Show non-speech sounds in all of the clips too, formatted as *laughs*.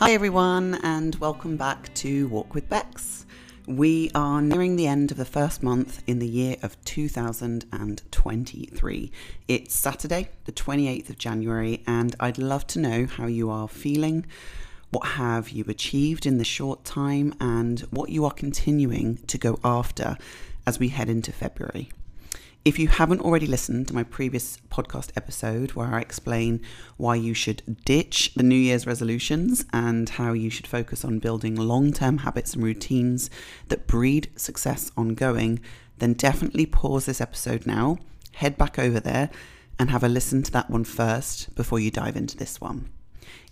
Hi, everyone, and welcome back to Walk with Bex. We are nearing the end of the first month in the year of 2023. It's Saturday, the 28th of January, and I'd love to know how you are feeling. What have you achieved in the short time, and what you are continuing to go after as we head into February? If you haven't already listened to my previous podcast episode where I explain why you should ditch the New Year's resolutions and how you should focus on building long term habits and routines that breed success ongoing, then definitely pause this episode now, head back over there, and have a listen to that one first before you dive into this one.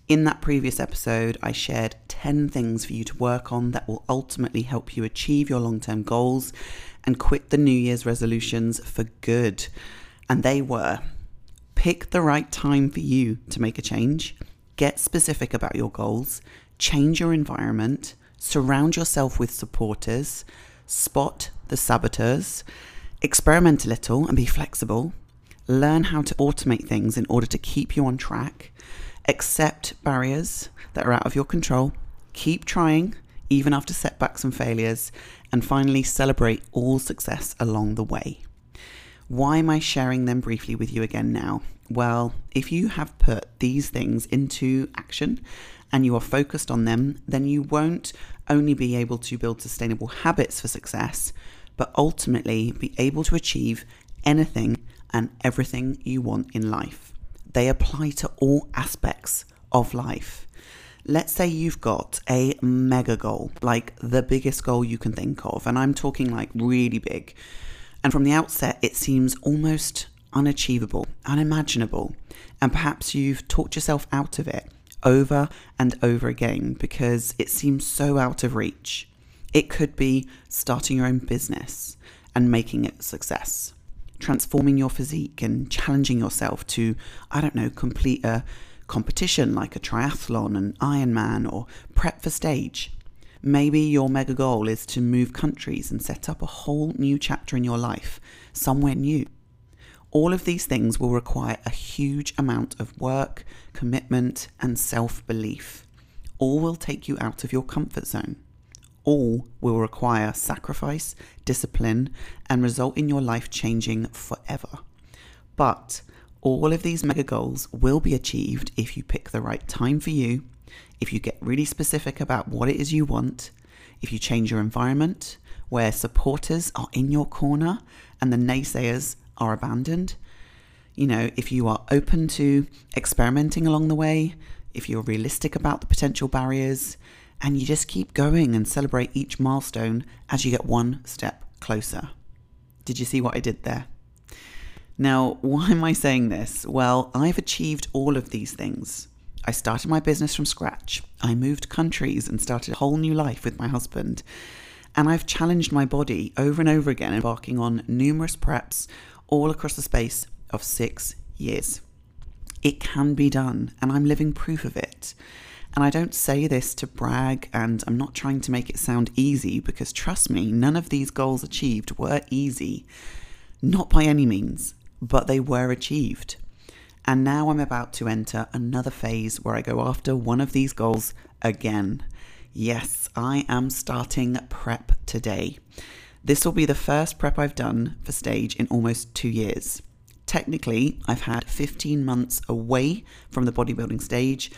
In that previous episode, I shared 10 things for you to work on that will ultimately help you achieve your long term goals and quit the New Year's resolutions for good. And they were pick the right time for you to make a change, get specific about your goals, change your environment, surround yourself with supporters, spot the saboteurs, experiment a little and be flexible, learn how to automate things in order to keep you on track accept barriers that are out of your control, keep trying, even after setbacks and failures, and finally celebrate all success along the way. Why am I sharing them briefly with you again now? Well, if you have put these things into action and you are focused on them, then you won't only be able to build sustainable habits for success, but ultimately be able to achieve anything and everything you want in life they apply to all aspects of life. Let's say you've got a mega goal, like the biggest goal you can think of, and I'm talking like really big. And from the outset, it seems almost unachievable, unimaginable, and perhaps you've talked yourself out of it over and over again because it seems so out of reach. It could be starting your own business and making it a success transforming your physique and challenging yourself to, I don't know, complete a competition like a triathlon, an Ironman, or prep for stage. Maybe your mega goal is to move countries and set up a whole new chapter in your life, somewhere new. All of these things will require a huge amount of work, commitment, and self belief. All will take you out of your comfort zone all will require sacrifice, discipline, and result in your life changing forever. But all of these mega goals will be achieved if you pick the right time for you, if you get really specific about what it is you want, if you change your environment where supporters are in your corner and the naysayers are abandoned. You know, if you are open to experimenting along the way, if you're realistic about the potential barriers, and you just keep going and celebrate each milestone as you get one step closer. Did you see what I did there? Now, why am I saying this? Well, I've achieved all of these things. I started my business from scratch. I moved countries and started a whole new life with my husband. And I've challenged my body over and over again, embarking on numerous preps all across the space of six years. It can be done, and I'm living proof of it. And I don't say this to brag, and I'm not trying to make it sound easy because trust me, none of these goals achieved were easy. Not by any means, but they were achieved. And now I'm about to enter another phase where I go after one of these goals again. Yes, I am starting prep today. This will be the first prep I've done for stage in almost two years. Technically, I've had 15 months away from the bodybuilding stage,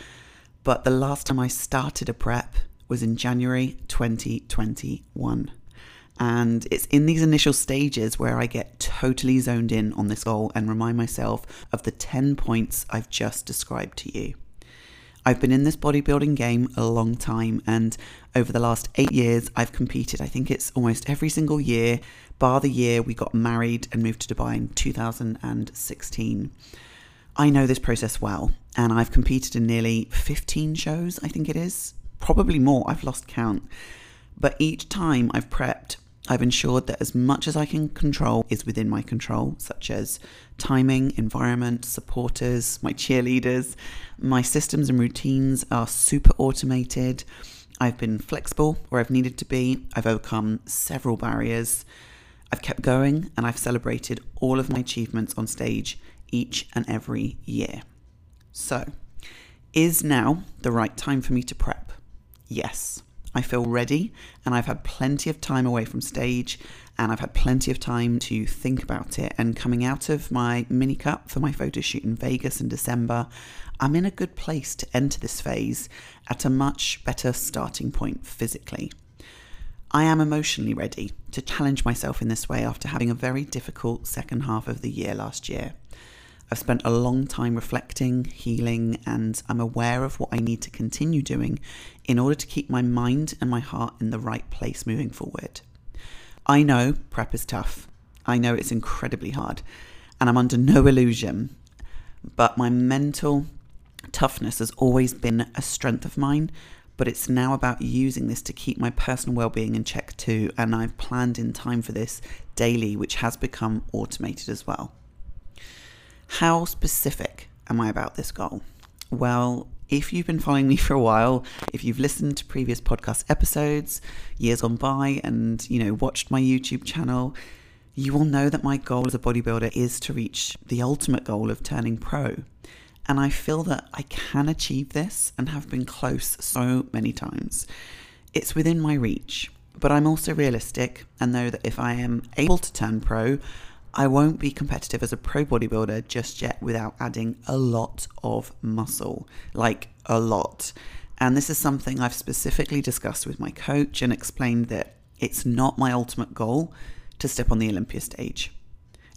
but the last time I started a prep was in January 2021. And it's in these initial stages where I get totally zoned in on this goal and remind myself of the 10 points I've just described to you. I've been in this bodybuilding game a long time, and over the last eight years, I've competed. I think it's almost every single year, bar the year we got married and moved to Dubai in 2016. I know this process well, and I've competed in nearly 15 shows, I think it is. Probably more, I've lost count. But each time I've prepped, I've ensured that as much as I can control is within my control, such as timing, environment, supporters, my cheerleaders. My systems and routines are super automated. I've been flexible where I've needed to be. I've overcome several barriers. I've kept going and I've celebrated all of my achievements on stage each and every year. So, Is now the right time for me to prep? Yes. I feel ready and I've had plenty of time away from stage and I've had plenty of time to think about it. And coming out of my mini cut for my photo shoot in Vegas in December, I'm in a good place to enter this phase at a much better starting point physically. I am emotionally ready to challenge myself in this way after having a very difficult second half of the year last year. I've spent a long time reflecting, healing, and I'm aware of what I need to continue doing in order to keep my mind and my heart in the right place moving forward. I know prep is tough. I know it's incredibly hard, and I'm under no illusion, but my mental toughness has always been a strength of mine. But it's now about using this to keep my personal well being in check too, and I've planned in time for this daily, which has become automated as well. How specific am I about this goal? Well, if you've been following me *laughs* for a while, if you've listened to previous podcast episodes, years on by, and you know, watched my YouTube channel, you will know that my goal as a bodybuilder is to reach the ultimate goal of turning pro. And I feel that I can achieve this and have been close so many times. It's within my reach, but I'm also realistic and know that if I am able to turn pro, I won't be competitive as a pro bodybuilder just yet without adding a lot of muscle, like a lot. And this is something I've specifically discussed with my coach and explained that it's not my ultimate goal to step on the Olympia stage.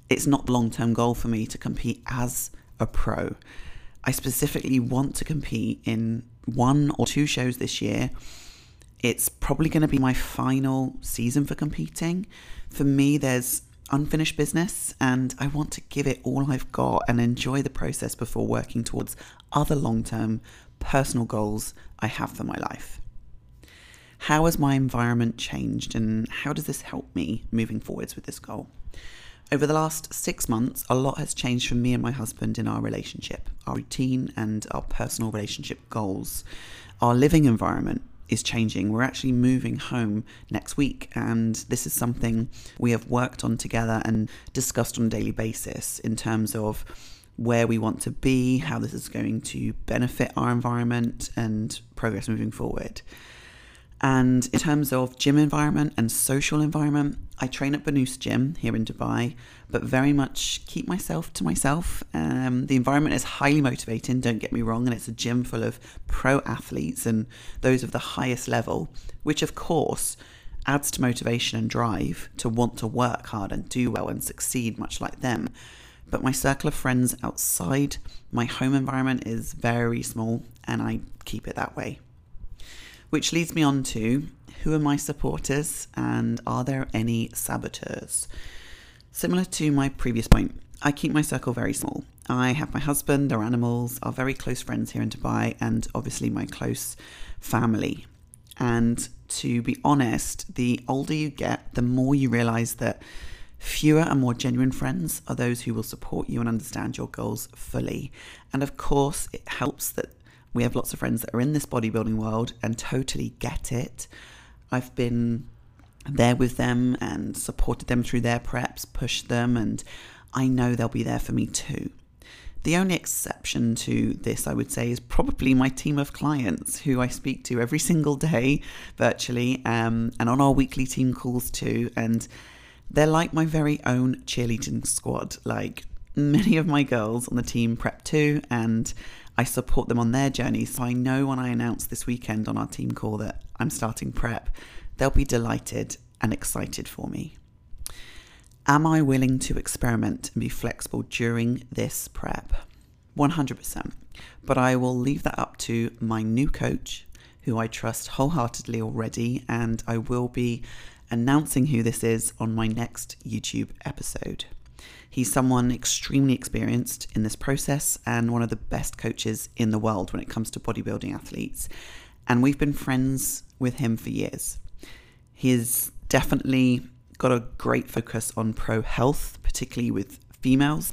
It's not the long term goal for me to compete as a pro. I specifically want to compete in one or two shows this year. It's probably going to be my final season for competing. For me, there's unfinished business and I want to give it all I've got and enjoy the process before working towards other long term personal goals I have for my life. How has my environment changed and how does this help me moving forwards with this goal? Over the last six months, a lot has changed for me and my husband in our relationship, our routine, and our personal relationship goals. Our living environment is changing. We're actually moving home next week, and this is something we have worked on together and discussed on a daily basis in terms of where we want to be, how this is going to benefit our environment, and progress moving forward. And in terms of gym environment and social environment, I train at Banous Gym here in Dubai, but very much keep myself to myself. Um, the environment is highly motivating, don't get me wrong, and it's a gym full of pro athletes and those of the highest level, which of course adds to motivation and drive to want to work hard and do well and succeed, much like them. But my circle of friends outside my home environment is very small, and I keep it that way. Which leads me on to who are my supporters and are there any saboteurs? Similar to my previous point, I keep my circle very small. I have my husband, our animals, our very close friends here in Dubai, and obviously my close family. And to be honest, the older you get, the more you realize that fewer and more genuine friends are those who will support you and understand your goals fully. And of course, it helps that we have lots of friends that are in this bodybuilding world and totally get it. I've been there with them and supported them through their preps, pushed them, and I know they'll be there for me too. The only exception to this, I would say, is probably my team of clients who I speak to every *laughs* single day virtually um, and on our weekly team calls too. And they're like my very own cheerleading squad. Like many of my girls on the team prep too, and I support them on their journey. So I know when I announce this weekend on our team call that I'm starting prep, they'll be delighted and excited for me. Am I willing to experiment and be flexible during this prep? 100%. But I will leave that up to my new coach, who I trust wholeheartedly already, and I will be announcing who this is on my next YouTube episode. He's someone extremely experienced in this process and one of the best coaches in the world when it comes to bodybuilding athletes. And we've been friends with him for years. He's definitely got a great focus on pro health, particularly with females,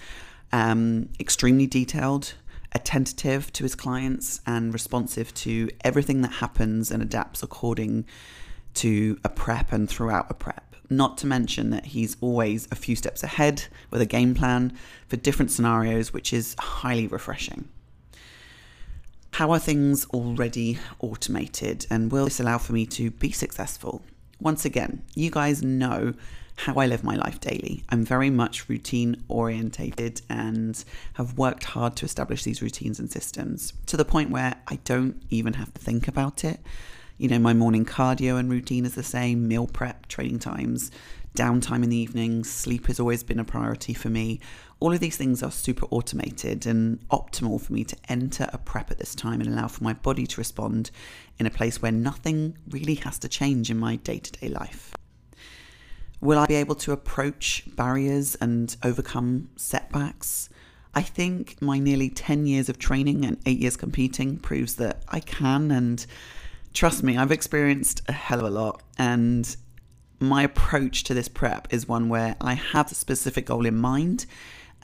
um, extremely detailed, attentive to his clients, and responsive to everything that happens and adapts according to a prep and throughout a prep. Not to mention that he's always a few steps ahead with a game plan for different scenarios, which is highly refreshing. How are things already automated and will this allow for me to be successful? Once again, you guys know how I live my life daily. I'm very much routine orientated and have worked hard to establish these routines and systems to the point where I don't even have to think about it. You know, my morning cardio and routine is the same, meal prep, training times, downtime in the evenings, sleep has always been a priority for me. All of these things are super automated and optimal for me to enter a prep at this time and allow for my body to respond in a place where nothing really has to change in my day to day life. Will I be able to approach barriers and overcome setbacks? I think my nearly 10 years of training and eight years competing proves that I can. And trust me, I've experienced a hell of a lot. And my approach to this prep is one where I have a specific goal in mind.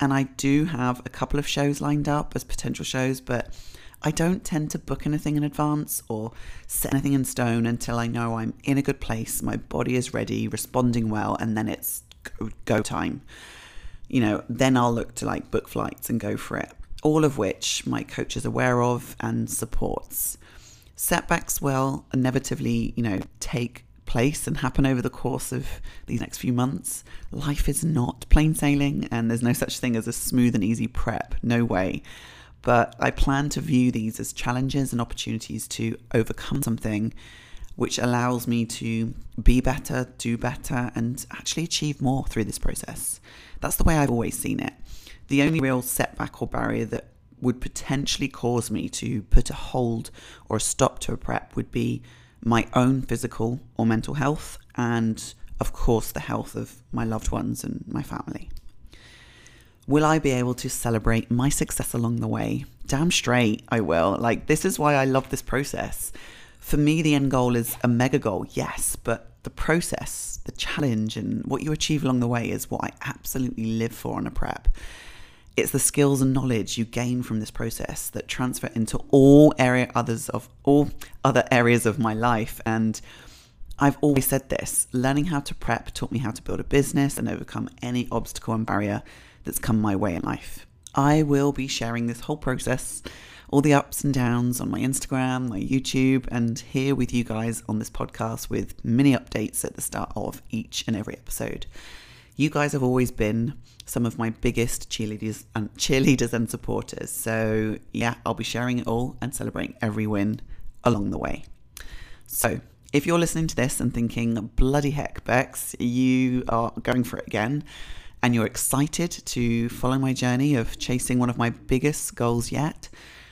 And I do have a couple of shows lined up as potential shows, but I don't tend to book anything in advance or set anything in stone until I know I'm in a good place, my body is ready, responding well, and then it's go, time. You know, then I'll look to like book flights and go for it. All of which my coach is aware of and supports. Setbacks will inevitably, you know, take place and happen over the course of these next few months. Life is not plain sailing, and there's no such thing as a smooth and easy prep. No way but I plan to view these as challenges and opportunities to overcome something which allows me to be better, do better, and actually achieve more through this process. That's the way I've always seen it. The only real setback or barrier that would potentially cause me to put a hold or a stop to a prep would be my own physical or mental health, and of course, the health of my loved ones and my family. Will I be able to celebrate my success along the way? Damn straight, I will. Like, this is why I love this process. For me, the end goal is a mega goal, yes, but the process, the challenge, and what you achieve along the way is what I absolutely live for on a prep. It's the skills and knowledge you gain from this process that transfer into all area others of all other areas of my life. And I've always said this learning how to prep taught me how to build a business and overcome any obstacle and barrier that's come my way in life. I will be sharing this whole process, all the ups and downs on my Instagram, my YouTube, and here with you guys on this podcast with mini updates at the start of each and every episode. You guys have always been some of my biggest cheerleaders and cheerleaders and supporters. So yeah, I'll be sharing it all and celebrating every win along the way. So if you're listening to this and thinking, bloody heck, Bex, you are going for it again, and you're excited to follow my journey of chasing one of my biggest goals yet,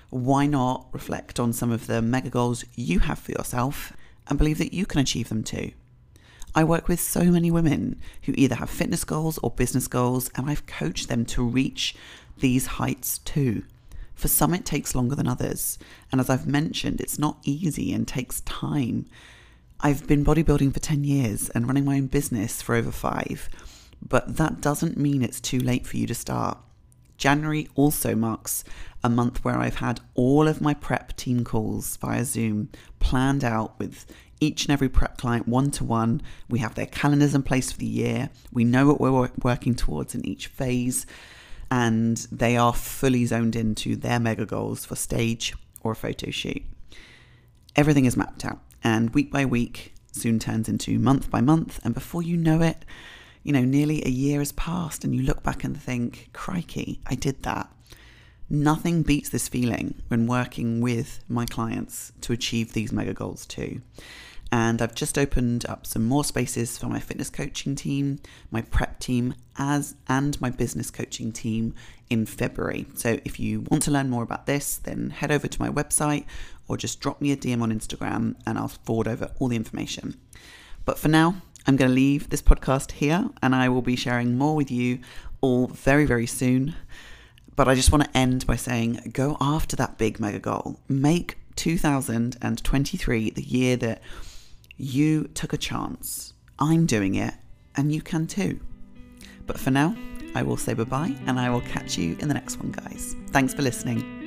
why not reflect on some of the mega goals you have for yourself and believe that you can achieve them too? I work with so many women who either have fitness goals or business goals, and I've coached them to reach these heights too. For some, it takes longer than others. And as I've mentioned, it's not easy and takes time. I've been bodybuilding for 10 years and running my own business for over five but that doesn't mean it's too late for you to start. January also marks a month where I've had all of my prep team calls via Zoom planned out with each and every prep client one to one. We have their calendars in place for the year. We know what we're working towards in each phase, and they are fully zoned into their mega goals for stage or photo shoot. Everything is mapped out, and week by week soon turns into month by month, and before you know it, you know, nearly a year has passed and you look back and think, crikey, I did that. Nothing beats this feeling when working with my clients to achieve these mega goals too. And I've just opened up some more spaces for my fitness coaching team, my prep team, as and my business coaching team in February. So if you want to learn more about this, then head over to my website or just drop me a DM on Instagram and I'll forward over all the information. But for now, I'm going to leave this podcast here and I will be sharing more with you all very, very soon. But I just want to end by saying go after that big mega goal. Make 2023 the year that you took a chance. I'm doing it and you can too. But for now, I will say bye bye and I will catch you in the next one, guys. Thanks for listening.